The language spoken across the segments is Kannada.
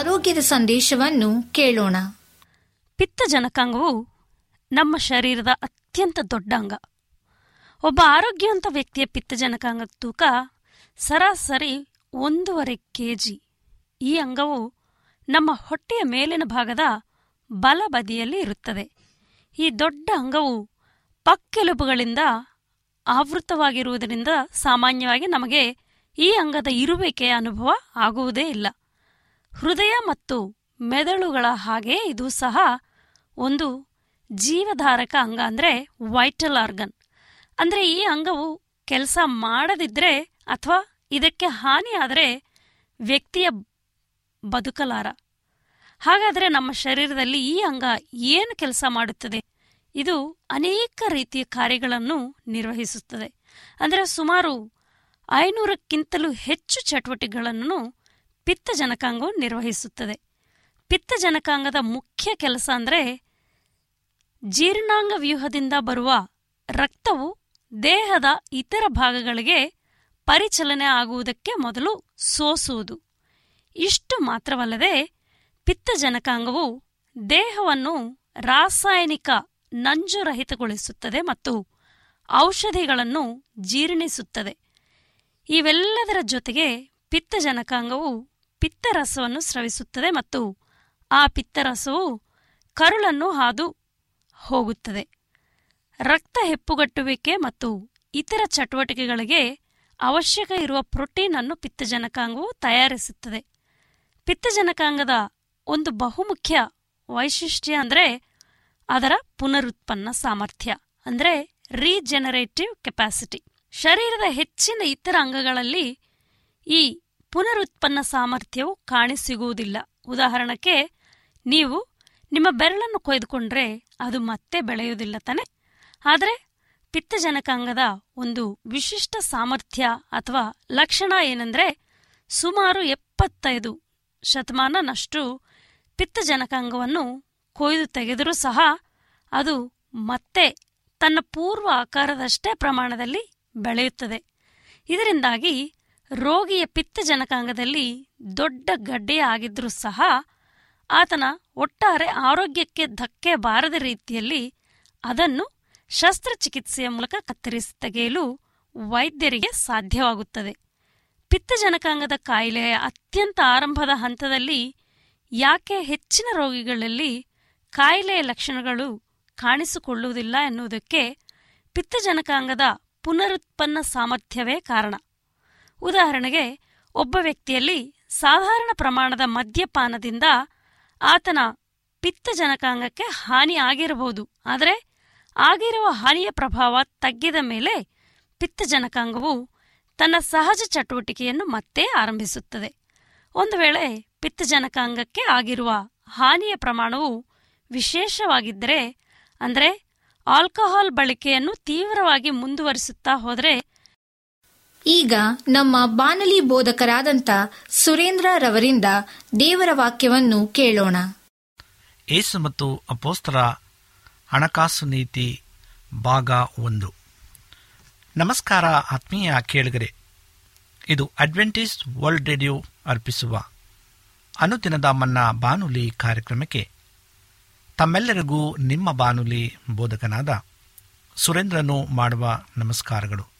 ಆರೋಗ್ಯದ ಸಂದೇಶವನ್ನು ಕೇಳೋಣ. ಪಿತ್ತಜನಕಾಂಗವು ನಮ್ಮ ಶರೀರದ ಅತ್ಯಂತ ದೊಡ್ಡ ಅಂಗ. ಒಬ್ಬ ಆರೋಗ್ಯವಂತ ವ್ಯಕ್ತಿಯ ಪಿತ್ತಜನಕಾಂಗ ತೂಕ ಸರಾಸರಿ ಒಂದೂವರೆ ಕೆಜಿ. ಈ ಅಂಗವು ನಮ್ಮ ಹೊಟ್ಟೆಯ ಮೇಲಿನ ಭಾಗದ ಬಲಬದಿಯಲ್ಲಿ ಇರುತ್ತದೆ. ಈ ದೊಡ್ಡ ಅಂಗವು ಪಕ್ಕೆಲುಬುಗಳಿಂದ ಆವೃತವಾಗಿರುವುದರಿಂದ ಸಾಮಾನ್ಯವಾಗಿ ನಮಗೆ ಈ ಅಂಗದ ಇರುವಿಕೆಯ ಅನುಭವ ಆಗುವುದೇ ಇಲ್ಲ. ಹೃದಯ ಮತ್ತು ಮೆದುಳುಗಳ ಹಾಗೆ ಇದು ಸಹ ಒಂದು ಜೀವಧಾರಕ ಅಂಗ ಅಂದರೆ ವೈಟಲ್ ಆರ್ಗನ್ ಅಂದರೆ ಈ ಅಂಗವು ಕೆಲಸ ಮಾಡದಿದ್ದರೆ ಅಥವಾ ಇದಕ್ಕೆ ಹಾನಿಯಾದರೆ ವ್ಯಕ್ತಿಯ ಬದುಕಲಾರ. ಹಾಗಾದರೆ ನಮ್ಮ ಶರೀರದಲ್ಲಿ ಈ ಅಂಗ ಏನು ಕೆಲಸ ಮಾಡುತ್ತದೆ? ಇದು ಅನೇಕ ರೀತಿಯ ಕಾರ್ಯಗಳನ್ನು ನಿರ್ವಹಿಸುತ್ತದೆ. ಅಂದರೆ ಸುಮಾರು ಐನೂರಕ್ಕಿಂತಲೂ ಹೆಚ್ಚು ಚಟುವಟಿಕೆಗಳನ್ನು ಪಿತ್ತಜನಕಾಂಗವು ನಿರ್ವಹಿಸುತ್ತದೆ. ಪಿತ್ತಜನಕಾಂಗದ ಮುಖ್ಯ ಕೆಲಸ ಅಂದರೆ ಜೀರ್ಣಾಂಗ ವ್ಯೂಹದಿಂದ ಬರುವ ರಕ್ತವು ದೇಹದ ಇತರ ಭಾಗಗಳಿಗೆ ಪರಿಚಲನೆ ಆಗುವುದಕ್ಕೆ ಮೊದಲು ಸೋಸುವುದು. ಇಷ್ಟು ಮಾತ್ರವಲ್ಲದೆ ಪಿತ್ತಜನಕಾಂಗವು ದೇಹವನ್ನು ರಾಸಾಯನಿಕ ನಂಜುರಹಿತಗೊಳಿಸುತ್ತದೆ ಮತ್ತು ಔಷಧಿಗಳನ್ನು ಜೀರ್ಣಿಸುತ್ತದೆ. ಇವೆಲ್ಲದರ ಜೊತೆಗೆ ಪಿತ್ತಜನಕಾಂಗವು ಪಿತ್ತರಸವನ್ನು ಸ್ರವಿಸುತ್ತದೆ ಮತ್ತು ಆ ಪಿತ್ತರಸವು ಕರುಳನ್ನು ಹಾದು ಹೋಗುತ್ತದೆ. ರಕ್ತ ಹೆಪ್ಪುಗಟ್ಟುವಿಕೆ ಮತ್ತು ಇತರ ಚಟುವಟಿಕೆಗಳಿಗೆ ಅವಶ್ಯಕ ಇರುವ ಪ್ರೋಟೀನ್ ಅನ್ನು ಪಿತ್ತಜನಕಾಂಗವು ತಯಾರಿಸುತ್ತದೆ. ಪಿತ್ತಜನಕಾಂಗದ ಒಂದು ಬಹುಮುಖ್ಯ ವೈಶಿಷ್ಟ್ಯ ಅಂದರೆ ಅದರ ಪುನರುತ್ಪನ್ನ ಸಾಮರ್ಥ್ಯ, ಅಂದರೆ ರೀಜೆನರೇಟಿವ್ ಕೆಪಾಸಿಟಿ ಶರೀರದ ಹೆಚ್ಚಿನ ಇತರ ಅಂಗಗಳಲ್ಲಿ ಈ ಪುನರುತ್ಪನ್ನ ಸಾಮರ್ಥ್ಯವು ಕಾಣಿಸಿಗುವುದಿಲ್ಲ ಉದಾಹರಣಕ್ಕೆ ನೀವು ನಿಮ್ಮ ಬೆರಳನ್ನು ಕೊಯ್ದುಕೊಂಡ್ರೆ ಅದು ಮತ್ತೆ ಬೆಳೆಯುವುದಿಲ್ಲ ತಾನೆ? ಆದರೆ ಪಿತ್ತಜನಕಾಂಗದ ಒಂದು ವಿಶಿಷ್ಟ ಸಾಮರ್ಥ್ಯ ಅಥವಾ ಲಕ್ಷಣ ಏನೆಂದರೆ ಸುಮಾರು ಎಪ್ಪತ್ತೈದು ಶತಮಾನನಷ್ಟು ಪಿತ್ತಜನಕಾಂಗವನ್ನು ಕೊಯ್ದು ತೆಗೆದರೂ ಸಹ ಅದು ಮತ್ತೆ ತನ್ನ ಪೂರ್ವ ಆಕಾರದಷ್ಟೇ ಪ್ರಮಾಣದಲ್ಲಿ ಬೆಳೆಯುತ್ತದೆ. ಇದರಿಂದಾಗಿ ರೋಗಿಯ ಪಿತ್ತಜನಕಾಂಗದಲ್ಲಿ ದೊಡ್ಡ ಗಡ್ಡೆಯ ಆಗಿದ್ರೂ ಸಹ ಆತನ ಒಟ್ಟಾರೆ ಆರೋಗ್ಯಕ್ಕೆ ಧಕ್ಕೆ ಬಾರದ ರೀತಿಯಲ್ಲಿ ಅದನ್ನು ಶಸ್ತ್ರಚಿಕಿತ್ಸೆಯ ಮೂಲಕ ಕತ್ತರಿಸಿ ತೆಗೆಯಲು ವೈದ್ಯರಿಗೆ ಸಾಧ್ಯವಾಗುತ್ತದೆ. ಪಿತ್ತಜನಕಾಂಗದ ಕಾಯಿಲೆಯ ಅತ್ಯಂತ ಆರಂಭದ ಹಂತದಲ್ಲಿ ಯಾಕೆ ಹೆಚ್ಚಿನ ರೋಗಿಗಳಲ್ಲಿ ಕಾಯಿಲೆಯ ಲಕ್ಷಣಗಳು ಕಾಣಿಸಿಕೊಳ್ಳುವುದಿಲ್ಲ ಎನ್ನುವುದಕ್ಕೆ ಪಿತ್ತಜನಕಾಂಗದ ಪುನರುತ್ಪನ್ನ ಸಾಮರ್ಥ್ಯವೇ ಕಾರಣ. ಉದಾಹರಣೆಗೆ, ಒಬ್ಬ ವ್ಯಕ್ತಿಯಲ್ಲಿ ಸಾಧಾರಣ ಪ್ರಮಾಣದ ಮದ್ಯಪಾನದಿಂದ ಆತನ ಪಿತ್ತಜನಕಾಂಗಕ್ಕೆ ಹಾನಿ ಆಗಿರಬಹುದು. ಆದರೆ ಆಗಿರುವ ಹಾನಿಯ ಪ್ರಭಾವ ತಗ್ಗಿದ ಮೇಲೆ ಪಿತ್ತಜನಕಾಂಗವು ತನ್ನ ಸಹಜ ಚಟುವಟಿಕೆಯನ್ನು ಮತ್ತೆ ಆರಂಭಿಸುತ್ತದೆ. ಒಂದು ವೇಳೆ ಪಿತ್ತಜನಕಾಂಗಕ್ಕೆ ಆಗಿರುವ ಹಾನಿಯ ಪ್ರಮಾಣವು ವಿಶೇಷವಾಗಿದ್ದರೆ, ಅಂದರೆ ಆಲ್ಕೋಹಾಲ್ ಬಳಕೆಯನ್ನು ತೀವ್ರವಾಗಿ ಮುಂದುವರಿಸುತ್ತಾ ಹೋದರೆ ಈಗ ನಮ್ಮ ಬಾನಲಿ ಬೋಧಕರಾದಂಥ ಸುರೇಂದ್ರ ರವರಿಂದ ದೇವರ ವಾಕ್ಯವನ್ನು ಕೇಳೋಣ. ಏಸು ಮತ್ತು ಅಪೋಸ್ತರ ಹಣಕಾಸು ನೀತಿ ಭಾಗ ಒಂದು. ನಮಸ್ಕಾರ ಆತ್ಮೀಯ ಕೇಳುಗರೆ, ಇದು ಅಡ್ವೆಂಟೇಜ್ ವರ್ಲ್ಡ್ ರೇಡಿಯೋ ಅರ್ಪಿಸುವ ಅನುದಿನದ ಮನ್ನ ಬಾನುಲಿ ಕಾರ್ಯಕ್ರಮಕ್ಕೆ ತಮ್ಮೆಲ್ಲರಿಗೂ ನಿಮ್ಮ ಬಾನುಲಿ ಬೋಧಕನಾದ ಸುರೇಂದ್ರನು ಮಾಡುವ ನಮಸ್ಕಾರಗಳು.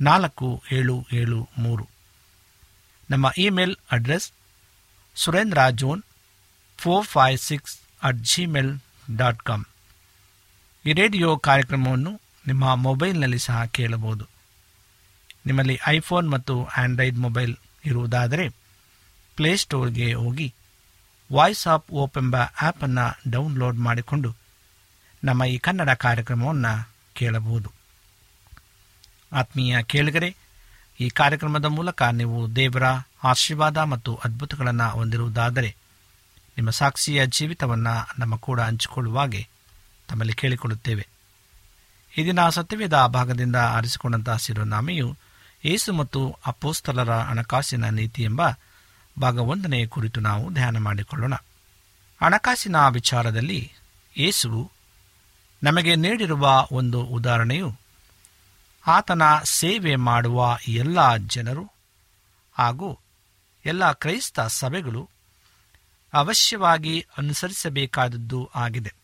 ನಾಲ್ಕು ಏಳು ಏಳು ಮೂರು. ನಮ್ಮ email address Surendra John four five six at Gmail dot com. ಈ ರೇಡಿಯೋ ಕಾರ್ಯಕ್ರಮವನ್ನು ನಿಮ್ಮ ಮೊಬೈಲ್ನಲ್ಲಿ ಸಹ ಕೇಳಬಹುದು. ನಿಮ್ಮಲ್ಲಿ ಐಫೋನ್ ಮತ್ತು ಆಂಡ್ರಾಯ್ಡ್ ಮೊಬೈಲ್ ಇರುವುದಾದರೆ ಪ್ಲೇಸ್ಟೋರ್ಗೆ ಹೋಗಿ ವಾಯ್ಸ್ ಆಫ್ ಓಪ್ ಎಂಬ ಆ್ಯಪನ್ನು ಡೌನ್ಲೋಡ್ ಮಾಡಿಕೊಂಡು ನಮ್ಮ ಈ ಕನ್ನಡ ಕಾರ್ಯಕ್ರಮವನ್ನು ಕೇಳಬಹುದು. ಆತ್ಮೀಯ ಕೇಳಿಗರೆ, ಈ ಕಾರ್ಯಕ್ರಮದ ಮೂಲಕ ನೀವು ದೇವರ ಆಶೀರ್ವಾದ ಮತ್ತು ಅದ್ಭುತಗಳನ್ನು ಹೊಂದಿರುವುದಾದರೆ, ನಿಮ್ಮ ಸಾಕ್ಷಿಯ ಜೀವಿತವನ್ನು ನಮ್ಮ ಕೂಡ ಹಂಚಿಕೊಳ್ಳುವಾಗೆ ತಮ್ಮಲ್ಲಿ ಕೇಳಿಕೊಳ್ಳುತ್ತೇವೆ. ಈ ದಿನ ಸತ್ಯವೇದ ಭಾಗದಿಂದ ಆರಿಸಿಕೊಂಡಂತಹ ಶಿರೋನಾಮೆಯು ಏಸು ಮತ್ತು ಅಪೋಸ್ತಲರ ಹಣಕಾಸಿನ ನೀತಿ ಎಂಬ ಭಾಗ ಕುರಿತು ನಾವು ಧ್ಯಾನ ಮಾಡಿಕೊಳ್ಳೋಣ. ಹಣಕಾಸಿನ ವಿಚಾರದಲ್ಲಿ ಏಸುವು ನಮಗೆ ನೀಡಿರುವ ಒಂದು ಉದಾಹರಣೆಯು ಆತನ ಸೇವೆ ಮಾಡುವ ಎಲ್ಲ ಜನರು ಹಾಗೂ ಎಲ್ಲ ಕ್ರೈಸ್ತ ಸಭೆಗಳು ಅವಶ್ಯವಾಗಿ ಅನುಸರಿಸಬೇಕಾದದ್ದು ಆಗಿದೆ.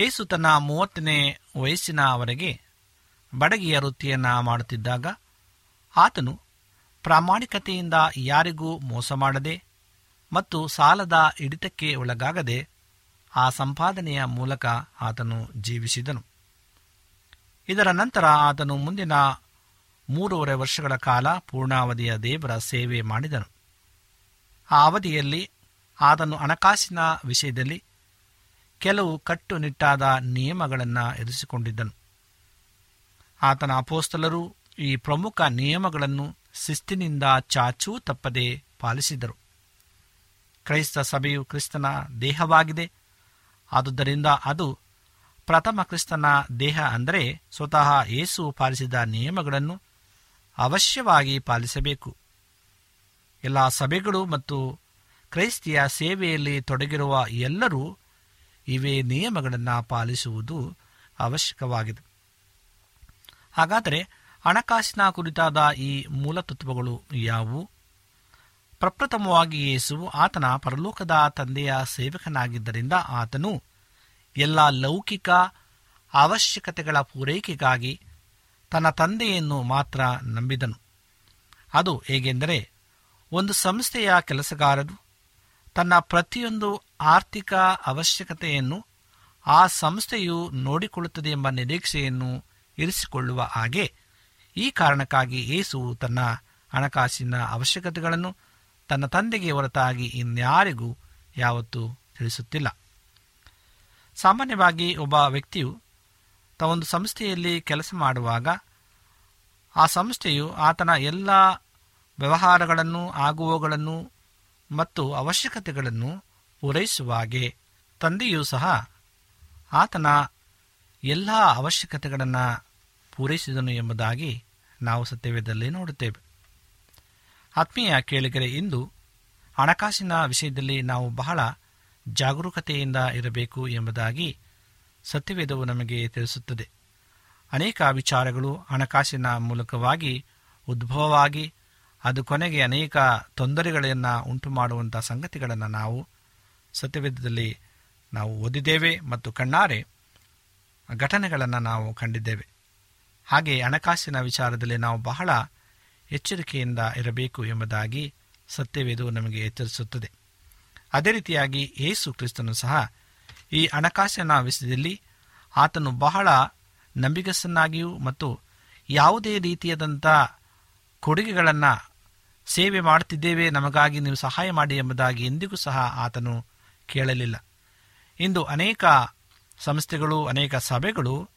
ಏಸು ತನ್ನ ಮೂವತ್ತನೇ ವಯಸ್ಸಿನವರೆಗೆ ಬಡಗಿಯ ವೃತ್ತಿಯನ್ನು ಮಾಡುತ್ತಿದ್ದಾಗ ಆತನು ಪ್ರಾಮಾಣಿಕತೆಯಿಂದ ಯಾರಿಗೂ ಮೋಸ ಮಾಡದೆ ಮತ್ತು ಸಾಲದ ಹಿಡಿತಕ್ಕೆ ಒಳಗಾಗದೆ ಆ ಸಂಪಾದನೆಯ ಮೂಲಕ ಆತನು ಜೀವಿಸಿದನು. ಇದರ ನಂತರ ಆತನು ಮುಂದಿನ ಮೂರುವರೆ ವರ್ಷಗಳ ಕಾಲ ಪೂರ್ಣಾವಧಿಯ ದೇವರ ಸೇವೆ ಮಾಡಿದನು. ಆ ಅವಧಿಯಲ್ಲಿ ಆತನು ಹಣಕಾಸಿನ ವಿಷಯದಲ್ಲಿ ಕೆಲವು ಕಟ್ಟುನಿಟ್ಟಾದ ನಿಯಮಗಳನ್ನು ಎದುರಿಸಿಕೊಂಡಿದ್ದನು. ಆತನ ಅಪೋಸ್ತಲರು ಈ ಪ್ರಮುಖ ನಿಯಮಗಳನ್ನು ಶಿಸ್ತಿನಿಂದ ಚಾಚೂ ತಪ್ಪದೆ ಪಾಲಿಸಿದರು. ಕ್ರೈಸ್ತ ಸಭೆಯು ಕ್ರಿಸ್ತನ ದೇಹವಾಗಿದೆ. ಆದುದರಿಂದ ಅದು ಪ್ರಥಮ ಕ್ರಿಸ್ತನ ದೇಹ ಅಂದರೆ ಸ್ವತಃ ಯೇಸು ಪಾಲಿಸಿದ ನಿಯಮಗಳನ್ನು ಅವಶ್ಯವಾಗಿ ಪಾಲಿಸಬೇಕು. ಎಲ್ಲ ಸಭೆಗಳು ಮತ್ತು ಕ್ರೈಸ್ತಿಯ ಸೇವೆಯಲ್ಲಿ ತೊಡಗಿರುವ ಎಲ್ಲರೂ ಇವೇ ನಿಯಮಗಳನ್ನು ಪಾಲಿಸುವುದು ಅವಶ್ಯಕವಾಗಿದೆ. ಹಾಗಾದರೆ ಹಣಕಾಸಿನ ಕುರಿತಾದ ಈ ಮೂಲತತ್ವಗಳು ಯಾವುವು? ಪ್ರಪ್ರಥಮವಾಗಿ ಯೇಸುವು ಆತನ ಪರಲೋಕದ ತಂದೆಯ ಸೇವಕನಾಗಿದ್ದರಿಂದ ಆತನು ಎಲ್ಲ ಲೌಕಿಕ ಅವಶ್ಯಕತೆಗಳ ಪೂರೈಕೆಗಾಗಿ ತನ್ನ ತಂದೆಯನ್ನು ಮಾತ್ರ ನಂಬಿದನು. ಅದು ಹೇಗೆಂದರೆ, ಒಂದು ಸಂಸ್ಥೆಯ ಕೆಲಸಗಾರನು ತನ್ನ ಪ್ರತಿಯೊಂದು ಆರ್ಥಿಕ ಅವಶ್ಯಕತೆಯನ್ನು ಆ ಸಂಸ್ಥೆಯು ನೋಡಿಕೊಳ್ಳುತ್ತದೆ ಎಂಬ ನಿರೀಕ್ಷೆಯನ್ನು ಇರಿಸಿಕೊಳ್ಳುವ ಹಾಗೆ ಈ ಕಾರಣಕ್ಕಾಗಿ ಯೇಸು ತನ್ನ ಹಣಕಾಸಿನ ಅವಶ್ಯಕತೆಗಳನ್ನು ತನ್ನ ತಂದೆಗೆ ಹೊರತಾಗಿ ಇನ್ಯಾರಿಗೂ ಯಾವತ್ತೂ ತಿಳಿಸುತ್ತಿಲ್ಲ. ಸಾಮಾನ್ಯವಾಗಿ ಒಬ್ಬ ವ್ಯಕ್ತಿಯು ತಾವೊಂದು ಸಂಸ್ಥೆಯಲ್ಲಿ ಕೆಲಸ ಮಾಡುವಾಗ ಆ ಸಂಸ್ಥೆಯು ಆತನ ಎಲ್ಲ ವ್ಯವಹಾರಗಳನ್ನು ಆಗುವಗಳನ್ನು ಮತ್ತು ಅವಶ್ಯಕತೆಗಳನ್ನು ಪೂರೈಸುವಾಗೆ ತಂದೆಯೂ ಸಹ ಆತನ ಎಲ್ಲ ಅವಶ್ಯಕತೆಗಳನ್ನು ಪೂರೈಸಿದನು ಎಂಬುದಾಗಿ ನಾವು ಸತ್ಯವೇದದಲ್ಲಿ ನೋಡುತ್ತೇವೆ. ಆತ್ಮೀಯ ಕೇಳಿಗರೆ, ಇಂದು ಹಣಕಾಸಿನ ವಿಷಯದಲ್ಲಿ ನಾವು ಬಹಳ ಜಾಗರೂಕತೆಯಿಂದ ಇರಬೇಕು ಎಂಬುದಾಗಿ ಸತ್ಯವೇದವು ನಮಗೆ ತಿಳಿಸುತ್ತದೆ. ಅನೇಕ ವಿಚಾರಗಳು ಹಣಕಾಸಿನ ಮೂಲಕವಾಗಿ ಉದ್ಭವವಾಗಿ, ಅದು ಕೊನೆಗೆ ಅನೇಕ ತೊಂದರೆಗಳನ್ನು ಉಂಟು ಮಾಡುವಂಥ ಸಂಗತಿಗಳನ್ನು ನಾವು ಸತ್ಯವೇದದಲ್ಲಿ ನಾವು ಓದಿದ್ದೇವೆ ಮತ್ತು ಕಣ್ಣಾರೆ ಘಟನೆಗಳನ್ನು ನಾವು ಕಂಡಿದ್ದೇವೆ. ಹಾಗೆ ಹಣಕಾಸಿನ ವಿಚಾರದಲ್ಲಿ ನಾವು ಬಹಳ ಎಚ್ಚರಿಕೆಯಿಂದ ಇರಬೇಕು ಎಂಬುದಾಗಿ ಸತ್ಯವೇದವು ನಮಗೆ ಎಚ್ಚರಿಸುತ್ತದೆ ಅದೇ ರೀತಿಯಾಗಿ ಯೇಸು ಕ್ರಿಸ್ತನು ಸಹ ಈ ಹಣಕಾಸಿನ ವಿಷಯದಲ್ಲಿ ಆತನು ಬಹಳ ನಂಬಿಕೆಸನ್ನಾಗಿಯೂ ಮತ್ತು ಯಾವುದೇ ರೀತಿಯಾದಂಥ ಕೊಡುಗೆಗಳನ್ನು ಸೇವೆ ಮಾಡುತ್ತಿದ್ದೇವೆ, ನಮಗಾಗಿ ನೀವು ಸಹಾಯ ಮಾಡಿ ಎಂಬುದಾಗಿ ಎಂದಿಗೂ ಸಹ ಆತನು ಕೇಳಲಿಲ್ಲ. ಇಂದು ಅನೇಕ ಸಂಸ್ಥೆಗಳು, ಅನೇಕ ಸಭೆಗಳು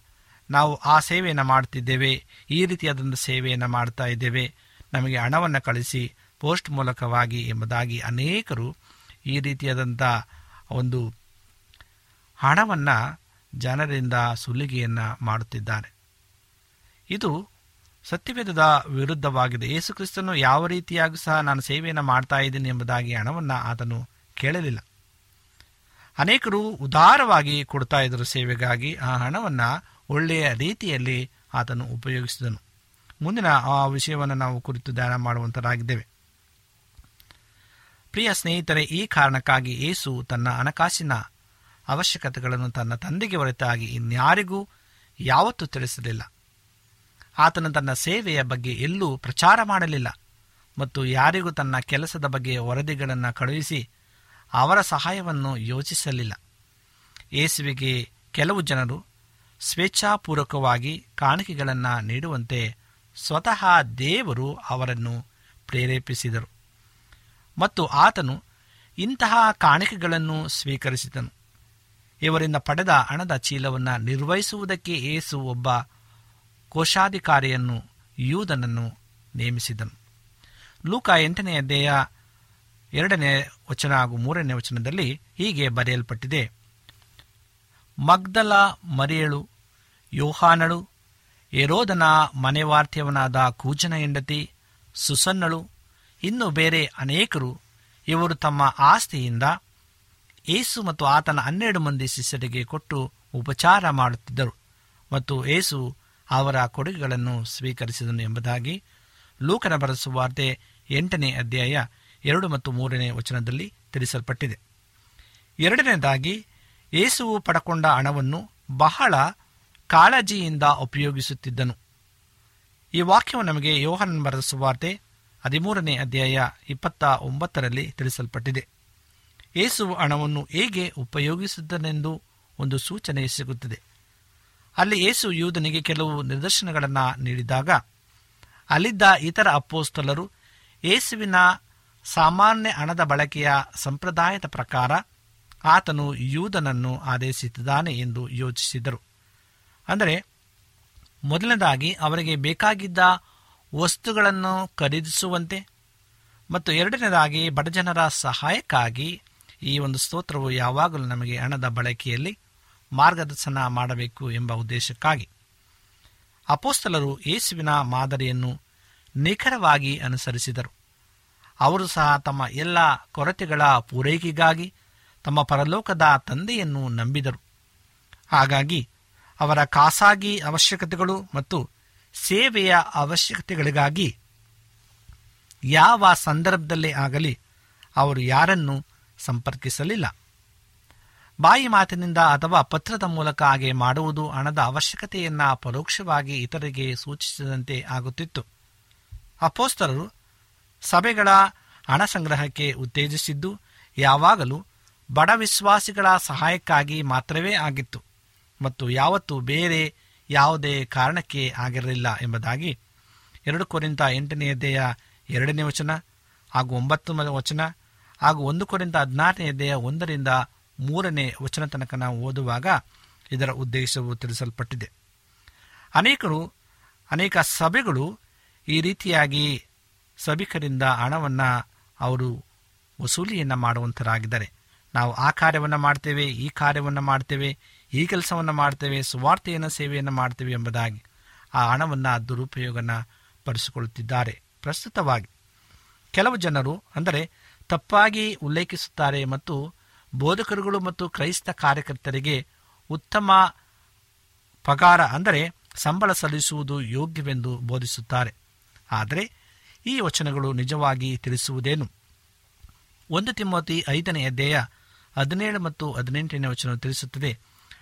ನಾವು ಆ ಸೇವೆಯನ್ನು ಮಾಡುತ್ತಿದ್ದೇವೆ, ಈ ರೀತಿಯಾದಂಥ ಸೇವೆಯನ್ನು ಮಾಡ್ತಾ ಇದ್ದೇವೆ, ನಮಗೆ ಹಣವನ್ನು ಕಳಿಸಿ ಪೋಸ್ಟ್ ಮೂಲಕವಾಗಿ ಎಂಬುದಾಗಿ ಅನೇಕರು ಈ ರೀತಿಯಾದಂಥ ಒಂದು ಹಣವನ್ನು ಜನರಿಂದ ಸುಲಿಗೆಯನ್ನು ಮಾಡುತ್ತಿದ್ದಾರೆ. ಇದು ಸತ್ಯವೇದದ ವಿರುದ್ಧವಾಗಿದೆ. ಯೇಸು ಕ್ರಿಸ್ತನು ಯಾವ ರೀತಿಯಾಗಿ ಸಹ ನಾನು ಸೇವೆಯನ್ನು ಮಾಡ್ತಾ ಇದ್ದೀನಿ ಎಂಬುದಾಗಿ ಹಣವನ್ನು ಆತನು ಕೇಳಲಿಲ್ಲ. ಅನೇಕರು ಉದಾರವಾಗಿ ಕೊಡ್ತಾ ಇದ್ದರು ಸೇವೆಗಾಗಿ. ಆ ಹಣವನ್ನು ಒಳ್ಳೆಯ ರೀತಿಯಲ್ಲಿ ಆತನು ಉಪಯೋಗಿಸಿದನು. ಮುಂದಿನ ಆ ವಿಷಯವನ್ನು ನಾವು ಕುರಿತು ಧ್ಯಾನ ಮಾಡುವಂತರಾಗಿದ್ದೇವೆ. ಪ್ರಿಯ ಸ್ನೇಹಿತರೆ, ಈ ಕಾರಣಕ್ಕಾಗಿ ಏಸು ತನ್ನ ಹಣಕಾಸಿನ ಅವಶ್ಯಕತೆಗಳನ್ನು ತನ್ನ ತಂದೆಗೆ ಹೊರತಾಗಿ ಇನ್ಯಾರಿಗೂ ಯಾವತ್ತೂ ತಿಳಿಸಲಿಲ್ಲ. ಆತನು ತನ್ನ ಸೇವೆಯ ಬಗ್ಗೆ ಎಲ್ಲೂ ಪ್ರಚಾರ ಮಾಡಲಿಲ್ಲ ಮತ್ತು ಯಾರಿಗೂ ತನ್ನ ಕೆಲಸದ ಬಗ್ಗೆ ವರದಿಗಳನ್ನು ಕಳುಹಿಸಿ ಅವರ ಸಹಾಯವನ್ನು ಯೋಚಿಸಲಿಲ್ಲ. ಏಸುವಿಗೆ ಕೆಲವು ಜನರು ಸ್ವೇಚ್ಛಾಪೂರ್ವಕವಾಗಿ ಕಾಣಿಕೆಗಳನ್ನು ನೀಡುವಂತೆ ಸ್ವತಃ ದೇವರು ಅವರನ್ನು ಪ್ರೇರೇಪಿಸಿದರು. ಮತ್ತು ಆತನು ಇಂತಹ ಕಾಣಿಕೆಗಳನ್ನು ಸ್ವೀಕರಿಸಿದನು. ಇವರಿಂದ ಪಡೆದ ಹಣದ ಚೀಲವನ್ನು ನಿರ್ವಹಿಸುವುದಕ್ಕೆ ಏಸು ಒಬ್ಬ ಕೋಶಾಧಿಕಾರಿಯನ್ನು, ಯೂದನನ್ನು ನೇಮಿಸಿದನು. ಲೂಕ ಎಂಟನೆಯ ಅಧ್ಯಾಯ ಎರಡನೇ ವಚನ ಹಾಗೂ ಮೂರನೇ ವಚನದಲ್ಲಿ ಹೀಗೆ ಬರೆಯಲ್ಪಟ್ಟಿದೆ. ಮಗ್ದಲ ಮರಿಯಳು, ಯೋಹಾನಳು ಎರೋದನ ಮನೆವಾರ್ತ್ಯವನಾದ ಕೂಜನ ಹೆಂಡತಿ, ಸುಸನ್ನಳು ಇನ್ನು ಬೇರೆ ಅನೇಕರು ಇವರು ತಮ್ಮ ಆಸ್ತಿಯಿಂದ ಏಸು ಮತ್ತು ಆತನ ಹನ್ನೆರಡು ಮಂದಿ ಶಿಷ್ಯರಿಗೆ ಕೊಟ್ಟು ಉಪಚಾರ ಮಾಡುತ್ತಿದ್ದರು. ಮತ್ತು ಏಸು ಅವರ ಕೊಡುಗೆಗಳನ್ನು ಸ್ವೀಕರಿಸಿದನು ಎಂಬುದಾಗಿ ಲೂಕನ ಬರೆಸುವಾರ್ತೆ ಎಂಟನೇ ಅಧ್ಯಾಯ ಎರಡು ಮತ್ತು ಮೂರನೇ ವಚನದಲ್ಲಿ ತಿಳಿಸಲ್ಪಟ್ಟಿದೆ. ಎರಡನೇದಾಗಿ, ಏಸುವು ಪಡಕೊಂಡ ಹಣವನ್ನು ಬಹಳ ಕಾಳಜಿಯಿಂದ ಉಪಯೋಗಿಸುತ್ತಿದ್ದನು. ಈ ವಾಕ್ಯವು ನಮಗೆ ಯೋಹನ್ ಬರೆದ ಸುವಾರ್ತೆ ಹದಿಮೂರನೇ ಅಧ್ಯಾಯ ಇಪ್ಪತ್ತ ಒಂಬತ್ತರಲ್ಲಿ ತಿಳಿಸಲ್ಪಟ್ಟಿದೆ. ಏಸು ಹಣವನ್ನು ಹೇಗೆ ಉಪಯೋಗಿಸುತ್ತನೆಂದು ಒಂದು ಸೂಚನೆ ಸಿಗುತ್ತದೆ. ಅಲ್ಲಿ ಏಸು ಯೂದನಿಗೆ ಕೆಲವು ನಿದರ್ಶನಗಳನ್ನು ನೀಡಿದಾಗ, ಅಲ್ಲಿದ್ದ ಇತರ ಅಪ್ಪೋಸ್ತಲರು ಏಸುವಿನ ಸಾಮಾನ್ಯ ಹಣದ ಬಳಕೆಯ ಸಂಪ್ರದಾಯದ ಪ್ರಕಾರ ಆತನು ಯೂದನನ್ನು ಆದೇಶಿಸಿದ್ದಾನೆ ಎಂದು ಯೋಚಿಸಿದರು. ಅಂದರೆ, ಮೊದಲನೇದಾಗಿ ಅವರಿಗೆ ಬೇಕಾಗಿದ್ದ ವಸ್ತುಗಳನ್ನು ಖರೀದಿಸುವಂತೆ. ಮತ್ತು ಎರಡನೇದಾಗಿ, ಬಡಜನರ ಸಹಾಯಕ್ಕಾಗಿ ಈ ಒಂದು ಸ್ತೋತ್ರವು ಯಾವಾಗಲೂ ನಮಗೆ ಹಣದ ಬಳಕೆಯಲ್ಲಿ ಮಾರ್ಗದರ್ಶನ ಮಾಡಬೇಕು ಎಂಬ ಉದ್ದೇಶಕ್ಕಾಗಿ. ಅಪೋಸ್ತಲರು ಯೇಸುವಿನ ಮಾದರಿಯನ್ನು ನಿಖರವಾಗಿ ಅನುಸರಿಸಿದರು. ಅವರು ಸಹ ತಮ್ಮ ಎಲ್ಲ ಕೊರತೆಗಳ ಪೂರೈಕೆಗಾಗಿ ತಮ್ಮ ಪರಲೋಕದ ತಂದೆಯನ್ನು ನಂಬಿದರು. ಹಾಗಾಗಿ ಅವರ ಖಾಸಗಿ ಅವಶ್ಯಕತೆಗಳು ಮತ್ತು ಸೇವೆಯ ಅವಶ್ಯಕತೆಗಳಿಗಾಗಿ ಯಾವ ಸಂದರ್ಭದಲ್ಲೇ ಆಗಲಿ ಅವರು ಯಾರನ್ನು ಸಂಪರ್ಕಿಸಲಿಲ್ಲ. ಬಾಯಿ ಮಾತಿನಿಂದ ಅಥವಾ ಪತ್ರದ ಮೂಲಕ ಹಾಗೆ ಮಾಡುವುದು ಹಣದ ಅವಶ್ಯಕತೆಯನ್ನು ಪರೋಕ್ಷವಾಗಿ ಇತರರಿಗೆ ಸೂಚಿಸಿದಂತೆ ಆಗುತ್ತಿತ್ತು. ಅಪೋಸ್ತರರು ಸಭೆಗಳ ಹಣ ಸಂಗ್ರಹಕ್ಕೆ ಉತ್ತೇಜಿಸಿದ್ದು ಯಾವಾಗಲೂ ಬಡ ವಿಶ್ವಾಸಿಗಳ ಸಹಾಯಕ್ಕಾಗಿ ಮಾತ್ರವೇ ಆಗಿತ್ತು ಮತ್ತು ಯಾವತ್ತೂ ಬೇರೆ ಯಾವುದೇ ಕಾರಣಕ್ಕೆ ಆಗಿರಲಿಲ್ಲ ಎಂಬುದಾಗಿ ಎರಡು ಎಂಟನೇ ಎಂಟನೆಯದೆಯ ಎರಡನೇ ವಚನ ಹಾಗೂ ಒಂಬತ್ತು ವಚನ ಹಾಗೂ ಒಂದು ಹದಿನಾರನೇ ಹದಿನಾರನೆಯದೆಯ ಒಂದರಿಂದ ಮೂರನೇ ವಚನ ತನಕ ನಾವು ಓದುವಾಗ ಇದರ ಉದ್ದೇಶವು ತಿಳಿಸಲ್ಪಟ್ಟಿದೆ. ಅನೇಕರು, ಅನೇಕ ಸಭೆಗಳು ಈ ರೀತಿಯಾಗಿ ಸಭಿಕರಿಂದ ಹಣವನ್ನು ಅವರು ವಸೂಲಿಯನ್ನು ಮಾಡುವಂತರಾಗಿದ್ದಾರೆ. ನಾವು ಆ ಕಾರ್ಯವನ್ನು ಮಾಡ್ತೇವೆ, ಈ ಕಾರ್ಯವನ್ನು ಮಾಡ್ತೇವೆ, ಈ ಕೆಲಸವನ್ನು ಮಾಡ್ತೇವೆ, ಸುವಾರ್ತೆಯನ್ನು, ಸೇವೆಯನ್ನು ಮಾಡ್ತೇವೆ ಎಂಬುದಾಗಿ ಆ ಹಣವನ್ನು, ದುರುಪಯೋಗನ ಪಡಿಸಿಕೊಳ್ಳುತ್ತಿದ್ದಾರೆ. ಪ್ರಸ್ತುತವಾಗಿ ಕೆಲವು ಜನರು ಅಂದರೆ ತಪ್ಪಾಗಿ ಉಲ್ಲೇಖಿಸುತ್ತಾರೆ ಮತ್ತು ಬೋಧಕರುಗಳು ಮತ್ತು ಕ್ರೈಸ್ತ ಕಾರ್ಯಕರ್ತರಿಗೆ ಉತ್ತಮ ಪಗಾರ ಅಂದರೆ ಸಂಬಳ ಸಲ್ಲಿಸುವುದು ಯೋಗ್ಯವೆಂದು ಬೋಧಿಸುತ್ತಾರೆ. ಆದರೆ ಈ ವಚನಗಳು ನಿಜವಾಗಿ ತಿಳಿಸುವುದೇನು? ಒಂದು ತಿಮ್ಮತಿ ಐದನೇ ಅಧ್ಯಾಯ ಹದಿನೇಳು ಮತ್ತು ಹದಿನೆಂಟನೇ ವಚನ ತಿಳಿಸುತ್ತದೆ,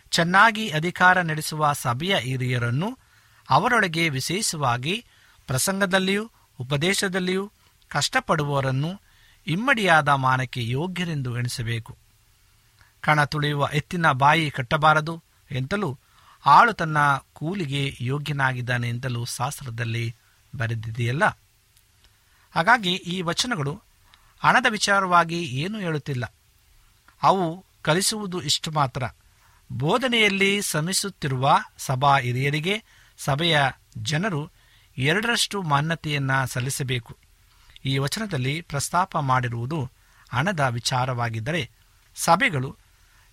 ಚೆನ್ನಾಗಿ ಅಧಿಕಾರ ನಡೆಸುವ ಸಭೆಯ ಹಿರಿಯರನ್ನು ಅವರೊಳಗೆ ವಿಶೇಷವಾಗಿ ಪ್ರಸಂಗದಲ್ಲಿಯೂ ಉಪದೇಶದಲ್ಲಿಯೂ ಕಷ್ಟಪಡುವವರನ್ನು ಇಮ್ಮಡಿಯಾದ ಮಾನಕ್ಕೆ ಯೋಗ್ಯರೆಂದು ಎಣಿಸಬೇಕು. ಕಣ ತುಳಿಯುವ ಎತ್ತಿನ ಬಾಯಿ ಕಟ್ಟಬಾರದು ಎಂತಲೂ ಆಳು ತನ್ನ ಕೂಲಿಗೆ ಯೋಗ್ಯನಾಗಿದ್ದಾನೆ ಎಂತಲೂ ಶಾಸ್ತ್ರದಲ್ಲಿ ಬರೆದಿದೆಯಲ್ಲ? ಹಾಗಾಗಿ ಈ ವಚನಗಳು ಹಣದ ವಿಚಾರವಾಗಿ ಏನೂ ಹೇಳುತ್ತಿಲ್ಲ. ಅವು ಕಲಿಸುವುದು ಇಷ್ಟು ಮಾತ್ರ. ಬೋಧನೆಯಲ್ಲಿ ಶ್ರಮಿಸುತ್ತಿರುವ ಸಭಾ ಹಿರಿಯರಿಗೆ, ಸಭೆಯ ಜನರು ಎರಡರಷ್ಟು ಮಾನ್ಯತೆಯನ್ನು ಸಲ್ಲಿಸಬೇಕು. ಈ ವಚನದಲ್ಲಿ ಪ್ರಸ್ತಾಪ ಮಾಡಿರುವುದು ಹಣದ ವಿಚಾರವಾಗಿದ್ದರೆ, ಸಭೆಗಳು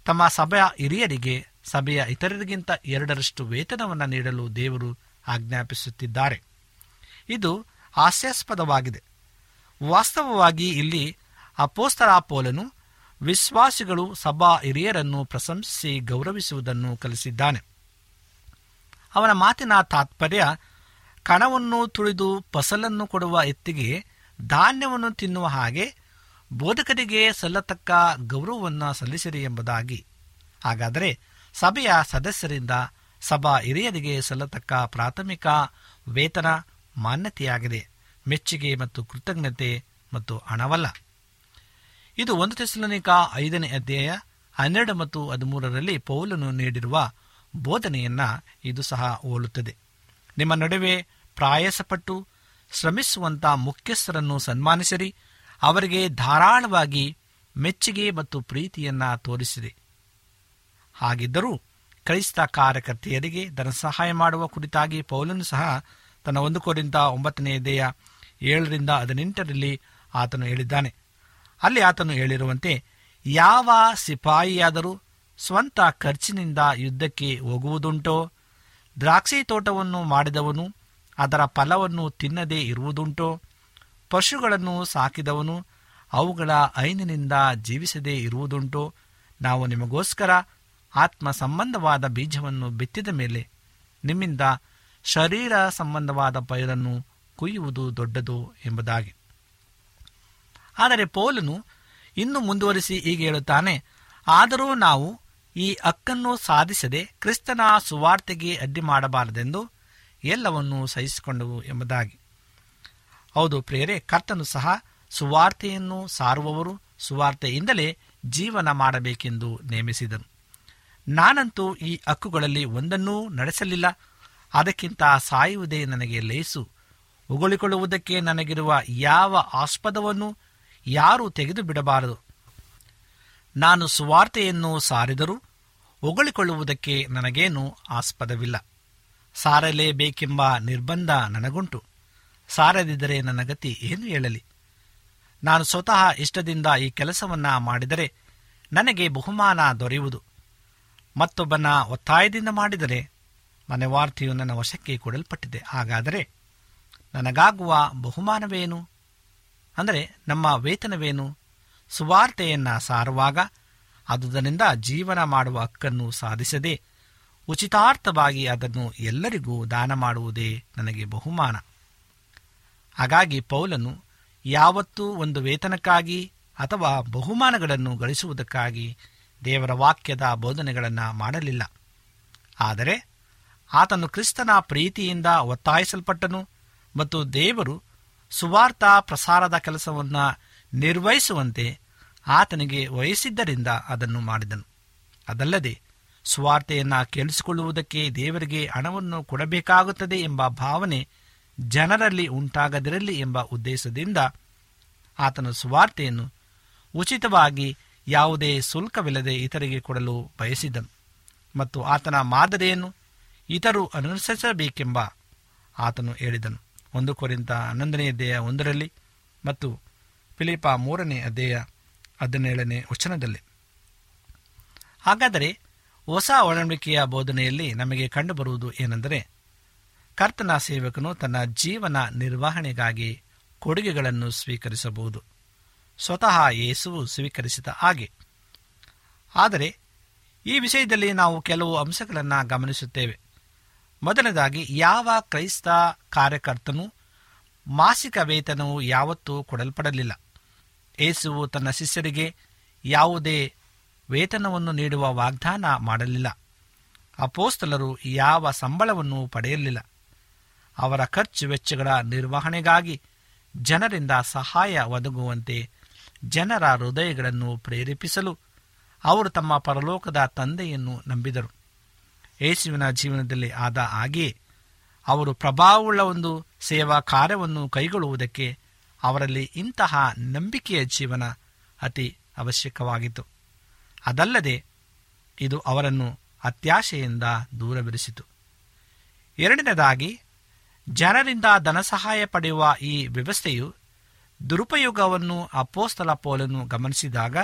ತಮ್ಮ ಸಭೆಯ ಹಿರಿಯರಿಗೆ, ಸಭೆಯ ಇತರರಿಗಿಂತ ಎರಡರಷ್ಟು ವೇತನವನ್ನು ನೀಡಲು ದೇವರು ಆಜ್ಞಾಪಿಸುತ್ತಿದ್ದಾರೆ. ಇದು ಹಾಸ್ಯಾಸ್ಪದವಾಗಿದೆ. ವಾಸ್ತವವಾಗಿ ಇಲ್ಲಿ ಅಪೋಸ್ತರಾಪೋಲನು ವಿಶ್ವಾಸಿಗಳು ಸಭಾ ಹಿರಿಯರನ್ನು ಪ್ರಶಂಸಿಸಿ ಗೌರವಿಸುವುದನ್ನು ಕಲಿಸಿದ್ದಾನೆ. ಅವನ ಮಾತಿನ ತಾತ್ಪರ್ಯ, ಕಣವನ್ನು ತುಳಿದು ಫಸಲನ್ನು ಕೊಡುವ ಎತ್ತಿಗೆ ಧಾನ್ಯವನ್ನು ತಿನ್ನುವ ಹಾಗೆ ಬೋಧಕರಿಗೆ ಸಲ್ಲತಕ್ಕ ಗೌರವವನ್ನು ಸಲ್ಲಿಸಿರಿ ಎಂಬುದಾಗಿ. ಹಾಗಾದರೆ ಸಭೆಯ ಸದಸ್ಯರಿಂದ ಸಭಾ ಹಿರಿಯರಿಗೆ ಸಲ್ಲತಕ್ಕ ಪ್ರಾಥಮಿಕ ವೇತನ ಮಾನ್ಯತೆಯಾಗಿದೆ. ಮೆಚ್ಚುಗೆ ಮತ್ತು ಕೃತಜ್ಞತೆ ಮತ್ತು ಹಣವಲ್ಲ. ಇದು ಒಂದು ತೆಸಲನಿಕ ಐದನೇ ಅಧ್ಯಾಯ ಹನ್ನೆರಡು ಮತ್ತು ಹದಿಮೂರರಲ್ಲಿ ಪೌಲನು ನೀಡಿರುವ ಬೋಧನೆಯನ್ನ ಇದು ಸಹ ಹೋಲುತ್ತದೆ. ನಿಮ್ಮ ನಡುವೆ ಪ್ರಾಯಸಪಟ್ಟು ಶ್ರಮಿಸುವಂತ ಮುಖ್ಯಸ್ಥರನ್ನು ಸನ್ಮಾನಿಸಿರಿ. ಅವರಿಗೆ ಧಾರಾಳವಾಗಿ ಮೆಚ್ಚುಗೆ ಮತ್ತು ಪ್ರೀತಿಯನ್ನ ತೋರಿಸಿರಿ. ಹಾಗಿದ್ದರೂ ಕ್ರೈಸ್ತ ಕಾರ್ಯಕರ್ತೆಯರಿಗೆ ಧನ ಸಹಾಯ ಮಾಡುವ ಕುರಿತಾಗಿ ಪೌಲನು ಸಹ ತನ್ನ ಒಂದು ಕೋರಿಂದ ಒಂಬತ್ತನೇ ದೇಹ ಏಳರಿಂದ ಹದಿನೆಂಟರಲ್ಲಿ ಆತನು ಹೇಳಿದ್ದಾನೆ. ಅಲ್ಲಿ ಆತನು ಹೇಳಿರುವಂತೆ, ಯಾವ ಸಿಪಾಯಿಯಾದರೂ ಸ್ವಂತ ಖರ್ಚಿನಿಂದ ಯುದ್ಧಕ್ಕೆ ಹೋಗುವುದುಂಟೋ, ದ್ರಾಕ್ಷಿ ತೋಟವನ್ನು ಮಾಡಿದವನು ಅದರ ಫಲವನ್ನು ತಿನ್ನದೇ ಇರುವುದುಂಟೋ, ಪಶುಗಳನ್ನು ಸಾಕಿದವನು ಅವುಗಳ ಐನಿನಿಂದ ಜೀವಿಸದೇ ಇರುವುದುಂಟೋ, ನಾವು ನಿಮಗೋಸ್ಕರ ಆತ್ಮ ಸಂಬಂಧವಾದ ಬೀಜವನ್ನು ಬಿತ್ತಿದ ಮೇಲೆ ನಿಮ್ಮಿಂದ ಶರೀರ ಸಂಬಂಧವಾದ ಪೈರನ್ನು ಕುಯ್ಯುವುದು ದೊಡ್ಡದು ಎಂಬುದಾಗಿ. ಆದರೆ ಪೌಲನು ಇನ್ನು ಮುಂದುವರಿಸಿ ಹೀಗೆ ಹೇಳುತ್ತಾನೆ, ಆದರೂ ನಾವು ಈ ಹಕ್ಕನ್ನು ಸಾಧಿಸದೆ ಕ್ರಿಸ್ತನ ಸುವಾರ್ತೆಗೆ ಅಡ್ಡಿ ಮಾಡಬಾರದೆಂದು ಎಲ್ಲವನ್ನೂ ಸಹಿಸಿಕೊಂಡವು ಎಂಬುದಾಗಿ. ಹೌದು ಪ್ರಿಯರೇ, ಕರ್ತನು ಸಹ ಸುವಾರ್ತೆಯನ್ನು ಸಾರುವವರು, ಸುವಾರ್ತೆಯಿಂದಲೇ ಜೀವನ ಮಾಡಬೇಕೆಂದು ನೇಮಿಸಿದನು. ನಾನಂತೂ ಈ ಹಕ್ಕುಗಳಲ್ಲಿ ಒಂದನ್ನೂ ನಡೆಸಲಿಲ್ಲ, ಅದಕ್ಕಿಂತ ಸಾಯುವುದೇ ನನಗೆ ಲೇಸು. ಉಗುಳಿಕೊಳ್ಳುವುದಕ್ಕೆ ನನಗಿರುವ ಯಾವ ಆಸ್ಪದವನ್ನು ಯಾರೂ ತೆಗೆದು ಬಿಡಬಾರದು. ನಾನು ಸುವಾರ್ತೆಯನ್ನು ಸಾರಿದರೂ ಹೊಗಳಿಕೊಳ್ಳುವುದಕ್ಕೆ ನನಗೇನು ಆಸ್ಪದವಿಲ್ಲ. ಸಾರಲೇಬೇಕೆಂಬ ನಿರ್ಬಂಧ ನನಗುಂಟು. ಸಾರದಿದ್ದರೆ ನನ್ನ ಗತಿ ಏನು ಹೇಳಲಿ? ನಾನು ಸ್ವತಃ ಇಷ್ಟದಿಂದ ಈ ಕೆಲಸವನ್ನ ಮಾಡಿದರೆ ನನಗೆ ಬಹುಮಾನ ದೊರೆಯುವುದು. ಮತ್ತೊಬ್ಬನ ಒತ್ತಾಯದಿಂದ ಮಾಡಿದರೆ ಮನೆವಾರ್ತೆಯು ನನ್ನ ವಶಕ್ಕೆ ಕೊಡಲ್ಪಟ್ಟಿದೆ. ಹಾಗಾದರೆ ನನಗಾಗುವ ಬಹುಮಾನವೇನು? ಅಂದರೆ ನಮ್ಮ ವೇತನವೇನು? ಸುವಾರ್ತೆಯನ್ನು ಸಾರುವಾಗ ಅದುದರಿಂದ ಜೀವನ ಮಾಡುವ ಹಕ್ಕನ್ನು ಸಾಧಿಸದೆ ಉಚಿತಾರ್ಥವಾಗಿ ಅದನ್ನು ಎಲ್ಲರಿಗೂ ದಾನ ಮಾಡುವುದೇ ನನಗೆ ಬಹುಮಾನ. ಹಾಗಾಗಿ ಪೌಲನು ಯಾವತ್ತೂ ಒಂದು ವೇತನಕ್ಕಾಗಿ ಅಥವಾ ಬಹುಮಾನಗಳನ್ನು ಗಳಿಸುವುದಕ್ಕಾಗಿ ದೇವರ ವಾಕ್ಯದ ಬೋಧನೆಗಳನ್ನು ಮಾಡಲಿಲ್ಲ. ಆದರೆ ಆತನು ಕ್ರಿಸ್ತನ ಪ್ರೀತಿಯಿಂದ ಒತ್ತಾಯಿಸಲ್ಪಟ್ಟನು ಮತ್ತು ದೇವರು ಸುವಾರ್ಥ ಪ್ರಸಾರದ ಕೆಲಸವನ್ನು ನಿರ್ವಹಿಸುವಂತೆ ಆತನಿಗೆ ವಹಿಸಿದ್ದರಿಂದ ಅದನ್ನು ಮಾಡಿದನು. ಅದಲ್ಲದೆ ಸುವಾರ್ತೆಯನ್ನು ಕೇಳಿಸಿಕೊಳ್ಳುವುದಕ್ಕೆ ದೇವರಿಗೆ ಹಣವನ್ನು ಕೊಡಬೇಕಾಗುತ್ತದೆ ಎಂಬ ಭಾವನೆ ಜನರಲ್ಲಿ ಉಂಟಾಗದಿರಲಿ ಎಂಬ ಉದ್ದೇಶದಿಂದ ಆತನು ಸುವಾರ್ತೆಯನ್ನು ಉಚಿತವಾಗಿ ಯಾವುದೇ ಶುಲ್ಕವಿಲ್ಲದೆ ಇತರಿಗೆ ಕೊಡಲು ಬಯಸಿದನು ಮತ್ತು ಆತನ ಮಾದರಿಯನ್ನು ಇತರು ಅನುಸರಿಸಬೇಕೆಂಬ ಆತನು ಹೇಳಿದನು. ಒಂದು ಕೊರಿಂತ ಹನ್ನೊಂದನೇ ಅಧ್ಯಾಯ ಒಂದರಲ್ಲಿ ಮತ್ತು ಫಿಲಿಪ ಮೂರನೇ ಅಧ್ಯಾಯ ಹದಿನೇಳನೇ ವಚನದಲ್ಲಿ. ಹಾಗಾದರೆ ಹೊಸ ಒಡಂಬಡಿಕೆಯ ಬೋಧನೆಯಲ್ಲಿ ನಮಗೆ ಕಂಡುಬರುವುದು ಏನೆಂದರೆ ಕರ್ತನ ಸೇವಕನು ತನ್ನ ಜೀವನ ನಿರ್ವಹಣೆಗಾಗಿ ಕೊಡುಗೆಗಳನ್ನು ಸ್ವೀಕರಿಸಬಹುದು. ಸ್ವತಃ ಯೇಸುವು ಸ್ವೀಕರಿಸಿದ ಹಾಗೆ. ಆದರೆ ಈ ವಿಷಯದಲ್ಲಿ ನಾವು ಕೆಲವು ಅಂಶಗಳನ್ನು ಗಮನಿಸುತ್ತೇವೆ. ಮೊದಲನೇದಾಗಿ, ಯಾವ ಕ್ರೈಸ್ತ ಕಾರ್ಯಕರ್ತನು ಮಾಸಿಕ ವೇತನವು ಯಾವತ್ತೂ ಕೊಡಲ್ಪಡಲಿಲ್ಲ. ಏಸುವು ತನ್ನ ಶಿಷ್ಯರಿಗೆ ಯಾವುದೇ ವೇತನವನ್ನು ನೀಡುವ ವಾಗ್ದಾನ ಮಾಡಲಿಲ್ಲ. ಅಪೋಸ್ತಲರು ಯಾವ ಸಂಬಳವನ್ನು ಪಡೆಯಲಿಲ್ಲ. ಅವರ ಖರ್ಚು ವೆಚ್ಚಗಳ ನಿರ್ವಹಣೆಗಾಗಿ ಜನರಿಂದ ಸಹಾಯ ಒದಗುವಂತೆ ಜನರ ಹೃದಯಗಳನ್ನು ಪ್ರೇರೇಪಿಸಲು ಅವರು ತಮ್ಮ ಪರಲೋಕದ ತಂದೆಯನ್ನು ನಂಬಿದರು. ಯೇಸುವಿನ ಜೀವನದಲ್ಲಿ ಆದ ಹಾಗೆ ಅವರು ಪ್ರಭಾವವುಳ್ಳ ಒಂದು ಸೇವಾ ಕಾರ್ಯವನ್ನು ಕೈಗೊಳ್ಳುವುದಕ್ಕೆ ಅವರಲ್ಲಿ ಇಂತಹ ನಂಬಿಕೆಯ ಜೀವನ ಅತಿ ಅವಶ್ಯಕವಾಗಿತ್ತು. ಅದಲ್ಲದೆ ಇದು ಅವರನ್ನು ಅತ್ಯಾಶೆಯಿಂದ ದೂರವಿರಿಸಿತು. ಎರಡನೇದಾಗಿ, ಜನರಿಂದ ಧನಸಹಾಯ ಪಡೆಯುವ ಈ ವ್ಯವಸ್ಥೆಯು ದುರುಪಯೋಗವನ್ನು ಅಪೋಸ್ತಲ ಪೋಲನ್ನು ಗಮನಿಸಿದಾಗ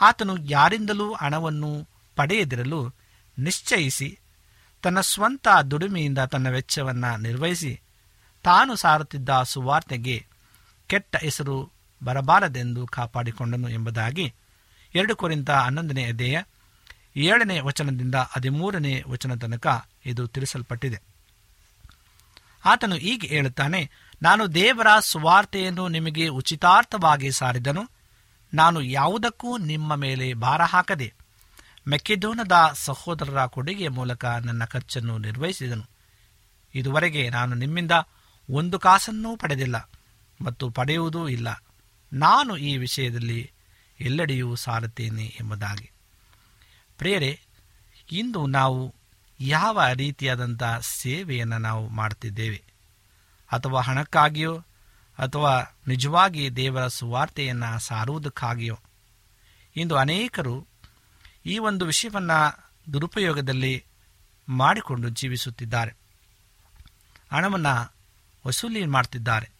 ಆತನು ಯಾರಿಂದಲೂ ಹಣವನ್ನು ಪಡೆಯದಿರಲು ನಿಶ್ಚಯಿಸಿ, ತನ್ನ ಸ್ವಂತ ದುಡಿಮೆಯಿಂದ ತನ್ನ ವೆಚ್ಚವನ್ನು ನಿರ್ವಹಿಸಿ, ತಾನು ಸಾರುತ್ತಿದ್ದ ಸುವಾರ್ತೆಗೆ ಕೆಟ್ಟ ಹೆಸರು ಬರಬಾರದೆಂದು ಕಾಪಾಡಿಕೊಂಡನು ಎಂಬುದಾಗಿ ಎರಡು ಕುರಿತ ಹನ್ನೊಂದನೇ ಅಧ್ಯಾಯ ಏಳನೇ ವಚನದಿಂದ ಹದಿಮೂರನೇ ವಚನ ತನಕ ಇದು ತಿಳಿಸಲ್ಪಟ್ಟಿದೆ. ಆತನು ಹೀಗೆ ಹೇಳುತ್ತಾನೆ, ನಾನು ದೇವರ ಸುವಾರ್ತೆಯನ್ನು ನಿಮಗೆ ಉಚಿತಾರ್ಥವಾಗಿ ಸಾರಿದನು, ನಾನು ಯಾವುದಕ್ಕೂ ನಿಮ್ಮ ಮೇಲೆ ಭಾರ ಹಾಕದೆ ಮೆಕ್ಕೆದೋನದ ಸಹೋದರರ ಕೊಡುಗೆಯ ಮೂಲಕ ನನ್ನ ಖರ್ಚನ್ನು ನಿರ್ವಹಿಸಿದನು. ಇದುವರೆಗೆ ನಾನು ನಿಮ್ಮಿಂದ ಒಂದು ಕಾಸನ್ನೂ ಪಡೆದಿಲ್ಲ ಮತ್ತು ಪಡೆಯುವುದೂ ಇಲ್ಲ. ನಾನು ಈ ವಿಷಯದಲ್ಲಿ ಎಲ್ಲೆಡೆಯೂ ಸಾರುತ್ತೇನೆ ಎಂಬುದಾಗಿ. ಪ್ರೇರೆ ಇಂದು ನಾವು ಯಾವ ರೀತಿಯಾದಂಥ ಸೇವೆಯನ್ನು ನಾವು ಮಾಡುತ್ತಿದ್ದೇವೆ? ಅಥವಾ ಹಣಕ್ಕಾಗಿಯೋ ಅಥವಾ ನಿಜವಾಗಿ ದೇವರ ಸುವಾರ್ತೆಯನ್ನು ಸಾರುವುದಕ್ಕಾಗಿಯೋ? ಇಂದು ಅನೇಕರು ಈ ಒಂದು ವಿಷಯವನ್ನು ದುರುಪಯೋಗದಲ್ಲಿ ಮಾಡಿಕೊಂಡು ಜೀವಿಸುತ್ತಿದ್ದಾರೆ. ಹಣವನ್ನು ವಸೂಲಿ ಮಾಡ್ತಿದ್ದಾರೆ.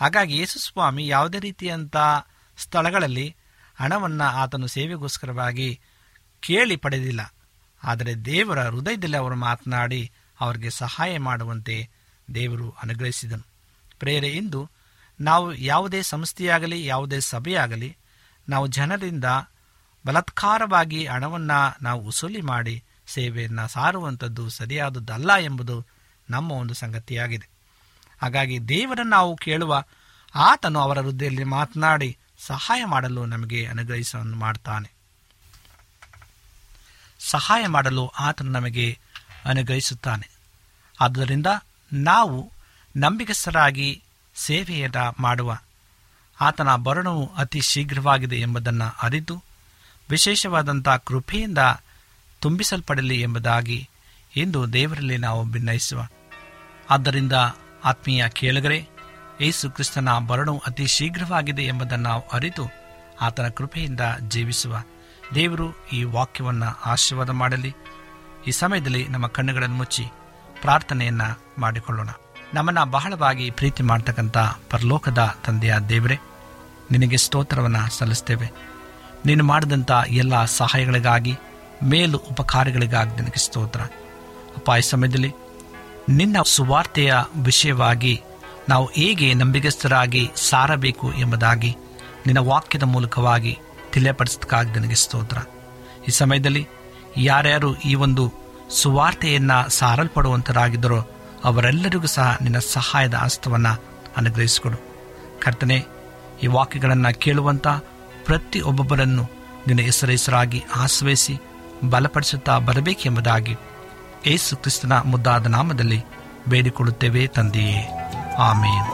ಹಾಗಾಗಿ ಯೇಸುಸ್ವಾಮಿ ಯಾವುದೇ ರೀತಿಯಂಥ ಸ್ಥಳಗಳಲ್ಲಿ ಹಣವನ್ನು ಆತನು ಸೇವೆಗೋಸ್ಕರವಾಗಿ ಕೇಳಿ ಪಡೆದಿಲ್ಲ. ಆದರೆ ದೇವರ ಹೃದಯದಲ್ಲಿ ಅವರು ಮಾತನಾಡಿ ಅವರಿಗೆ ಸಹಾಯ ಮಾಡುವಂತೆ ದೇವರು ಅನುಗ್ರಹಿಸಿದನು. ಪ್ರೇರೆ ಇಂದು ನಾವು ಯಾವುದೇ ಸಂಸ್ಥೆಯಾಗಲಿ, ಯಾವುದೇ ಸಭೆಯಾಗಲಿ ನಾವು ಜನರಿಂದ ಬಲಾತ್ಕಾರವಾಗಿ ಹಣವನ್ನು ನಾವು ವಸೂಲಿ ಮಾಡಿ ಸೇವೆಯನ್ನು ಸಾರುವಂಥದ್ದು ಸರಿಯಾದದ್ದಲ್ಲ ಎಂಬುದು ನಮ್ಮ ಒಂದು ಸಂಗತಿಯಾಗಿದೆ. ಹಾಗಾಗಿ ದೇವರನ್ನು ನಾವು ಕೇಳುವ ಆತನು ಅವರ ವೃದ್ಧಿಯಲ್ಲಿ ಮಾತನಾಡಿ ಸಹಾಯ ಮಾಡಲು ನಮಗೆ ಅನುಗ್ರಹಿಸ ಮಾಡ್ತಾನೆ. ಸಹಾಯ ಮಾಡಲು ಆತನು ನಮಗೆ ಅನುಗ್ರಹಿಸುತ್ತಾನೆ. ಆದ್ದರಿಂದ ನಾವು ನಂಬಿಕಸ್ಥರಾಗಿ ಸೇವೆಯನ್ನು ಮಾಡುವ ಆತನ ಬರಣವು ಅತಿ ಶೀಘ್ರವಾಗಿದೆ ಎಂಬುದನ್ನು ಅರಿತು ವಿಶೇಷವಾದಂಥ ಕೃಪೆಯಿಂದ ತುಂಬಿಸಲ್ಪಡಲಿ ಎಂಬುದಾಗಿ ಇಂದು ದೇವರಲ್ಲಿ ನಾವು ಭಿನ್ನಯಿಸುವ ಆದ್ದರಿಂದ ಆತ್ಮೀಯ ಕೇಳಗರೆ, ಯೇಸು ಕ್ರಿಸ್ತನ ಬರಣವು ಅತಿ ಶೀಘ್ರವಾಗಿದೆ ಎಂಬುದನ್ನು ನಾವು ಅರಿತು ಆತನ ಕೃಪೆಯಿಂದ ಜೀವಿಸುವ. ದೇವರು ಈ ವಾಕ್ಯವನ್ನು ಆಶೀರ್ವಾದ ಮಾಡಲಿ. ಈ ಸಮಯದಲ್ಲಿ ನಮ್ಮ ಕಣ್ಣುಗಳನ್ನು ಮುಚ್ಚಿ ಪ್ರಾರ್ಥನೆಯನ್ನ ಮಾಡಿಕೊಳ್ಳೋಣ. ನಮ್ಮನ್ನ ಬಹಳವಾಗಿ ಪ್ರೀತಿ ಮಾಡ್ತಕ್ಕಂಥ ಪರಲೋಕದ ತಂದೆಯ ದೇವರೇ, ನಿನಗೆ ಸ್ತೋತ್ರವನ್ನು ಸಲ್ಲಿಸ್ತೇವೆ. ನೀನು ಮಾಡಿದಂಥ ಎಲ್ಲ ಸಹಾಯಗಳಿಗಾಗಿ, ಮೇಲು ಉಪಕಾರಗಳಿಗಾಗಿ ನಿನಗೆ ಸ್ತೋತ್ರ. ಅಪ್ಪ, ಈ ಸಮಯದಲ್ಲಿ ನಿನ್ನ ಸುವಾರ್ತೆಯ ವಿಷಯವಾಗಿ ನಾವು ಹೇಗೆ ನಂಬಿಗಸ್ಥರಾಗಿ ಸಾರಬೇಕು ಎಂಬುದಾಗಿ ನಿನ್ನ ವಾಕ್ಯದ ಮೂಲಕವಾಗಿ ತಿಳಿಯಪಡಿಸೋದಕ್ಕಾಗಿ ನನಗೆ ಸ್ತೋತ್ರ. ಈ ಸಮಯದಲ್ಲಿ ಯಾರ್ಯಾರು ಈ ಒಂದು ಸುವಾರ್ತೆಯನ್ನು ಸಾರಲ್ಪಡುವಂತರಾಗಿದ್ದರೋ ಅವರೆಲ್ಲರಿಗೂ ಸಹ ನಿನ್ನ ಸಹಾಯದ ಹಸ್ತವನ್ನು ಅನುಗ್ರಹಿಸಿಕೊಡು. ಕರ್ತನೆ, ಈ ವಾಕ್ಯಗಳನ್ನು ಕೇಳುವಂಥ ಪ್ರತಿ ಒಬ್ಬೊಬ್ಬರನ್ನು ನಿನ್ನ ಹೆಸರೆಸರಾಗಿ ಆಶ್ರಯಿಸಿ ಬಲಪಡಿಸುತ್ತಾ ಬರಬೇಕೆಂಬುದಾಗಿ ಏಸು ಕ್ರಿಸ್ತನ ಮುದ್ದಾದ ನಾಮದಲ್ಲಿ ಬೇಡಿಕೊಳ್ಳುತ್ತೇವೆ ತಂದೆಯೇ. ಆಮೇನ್.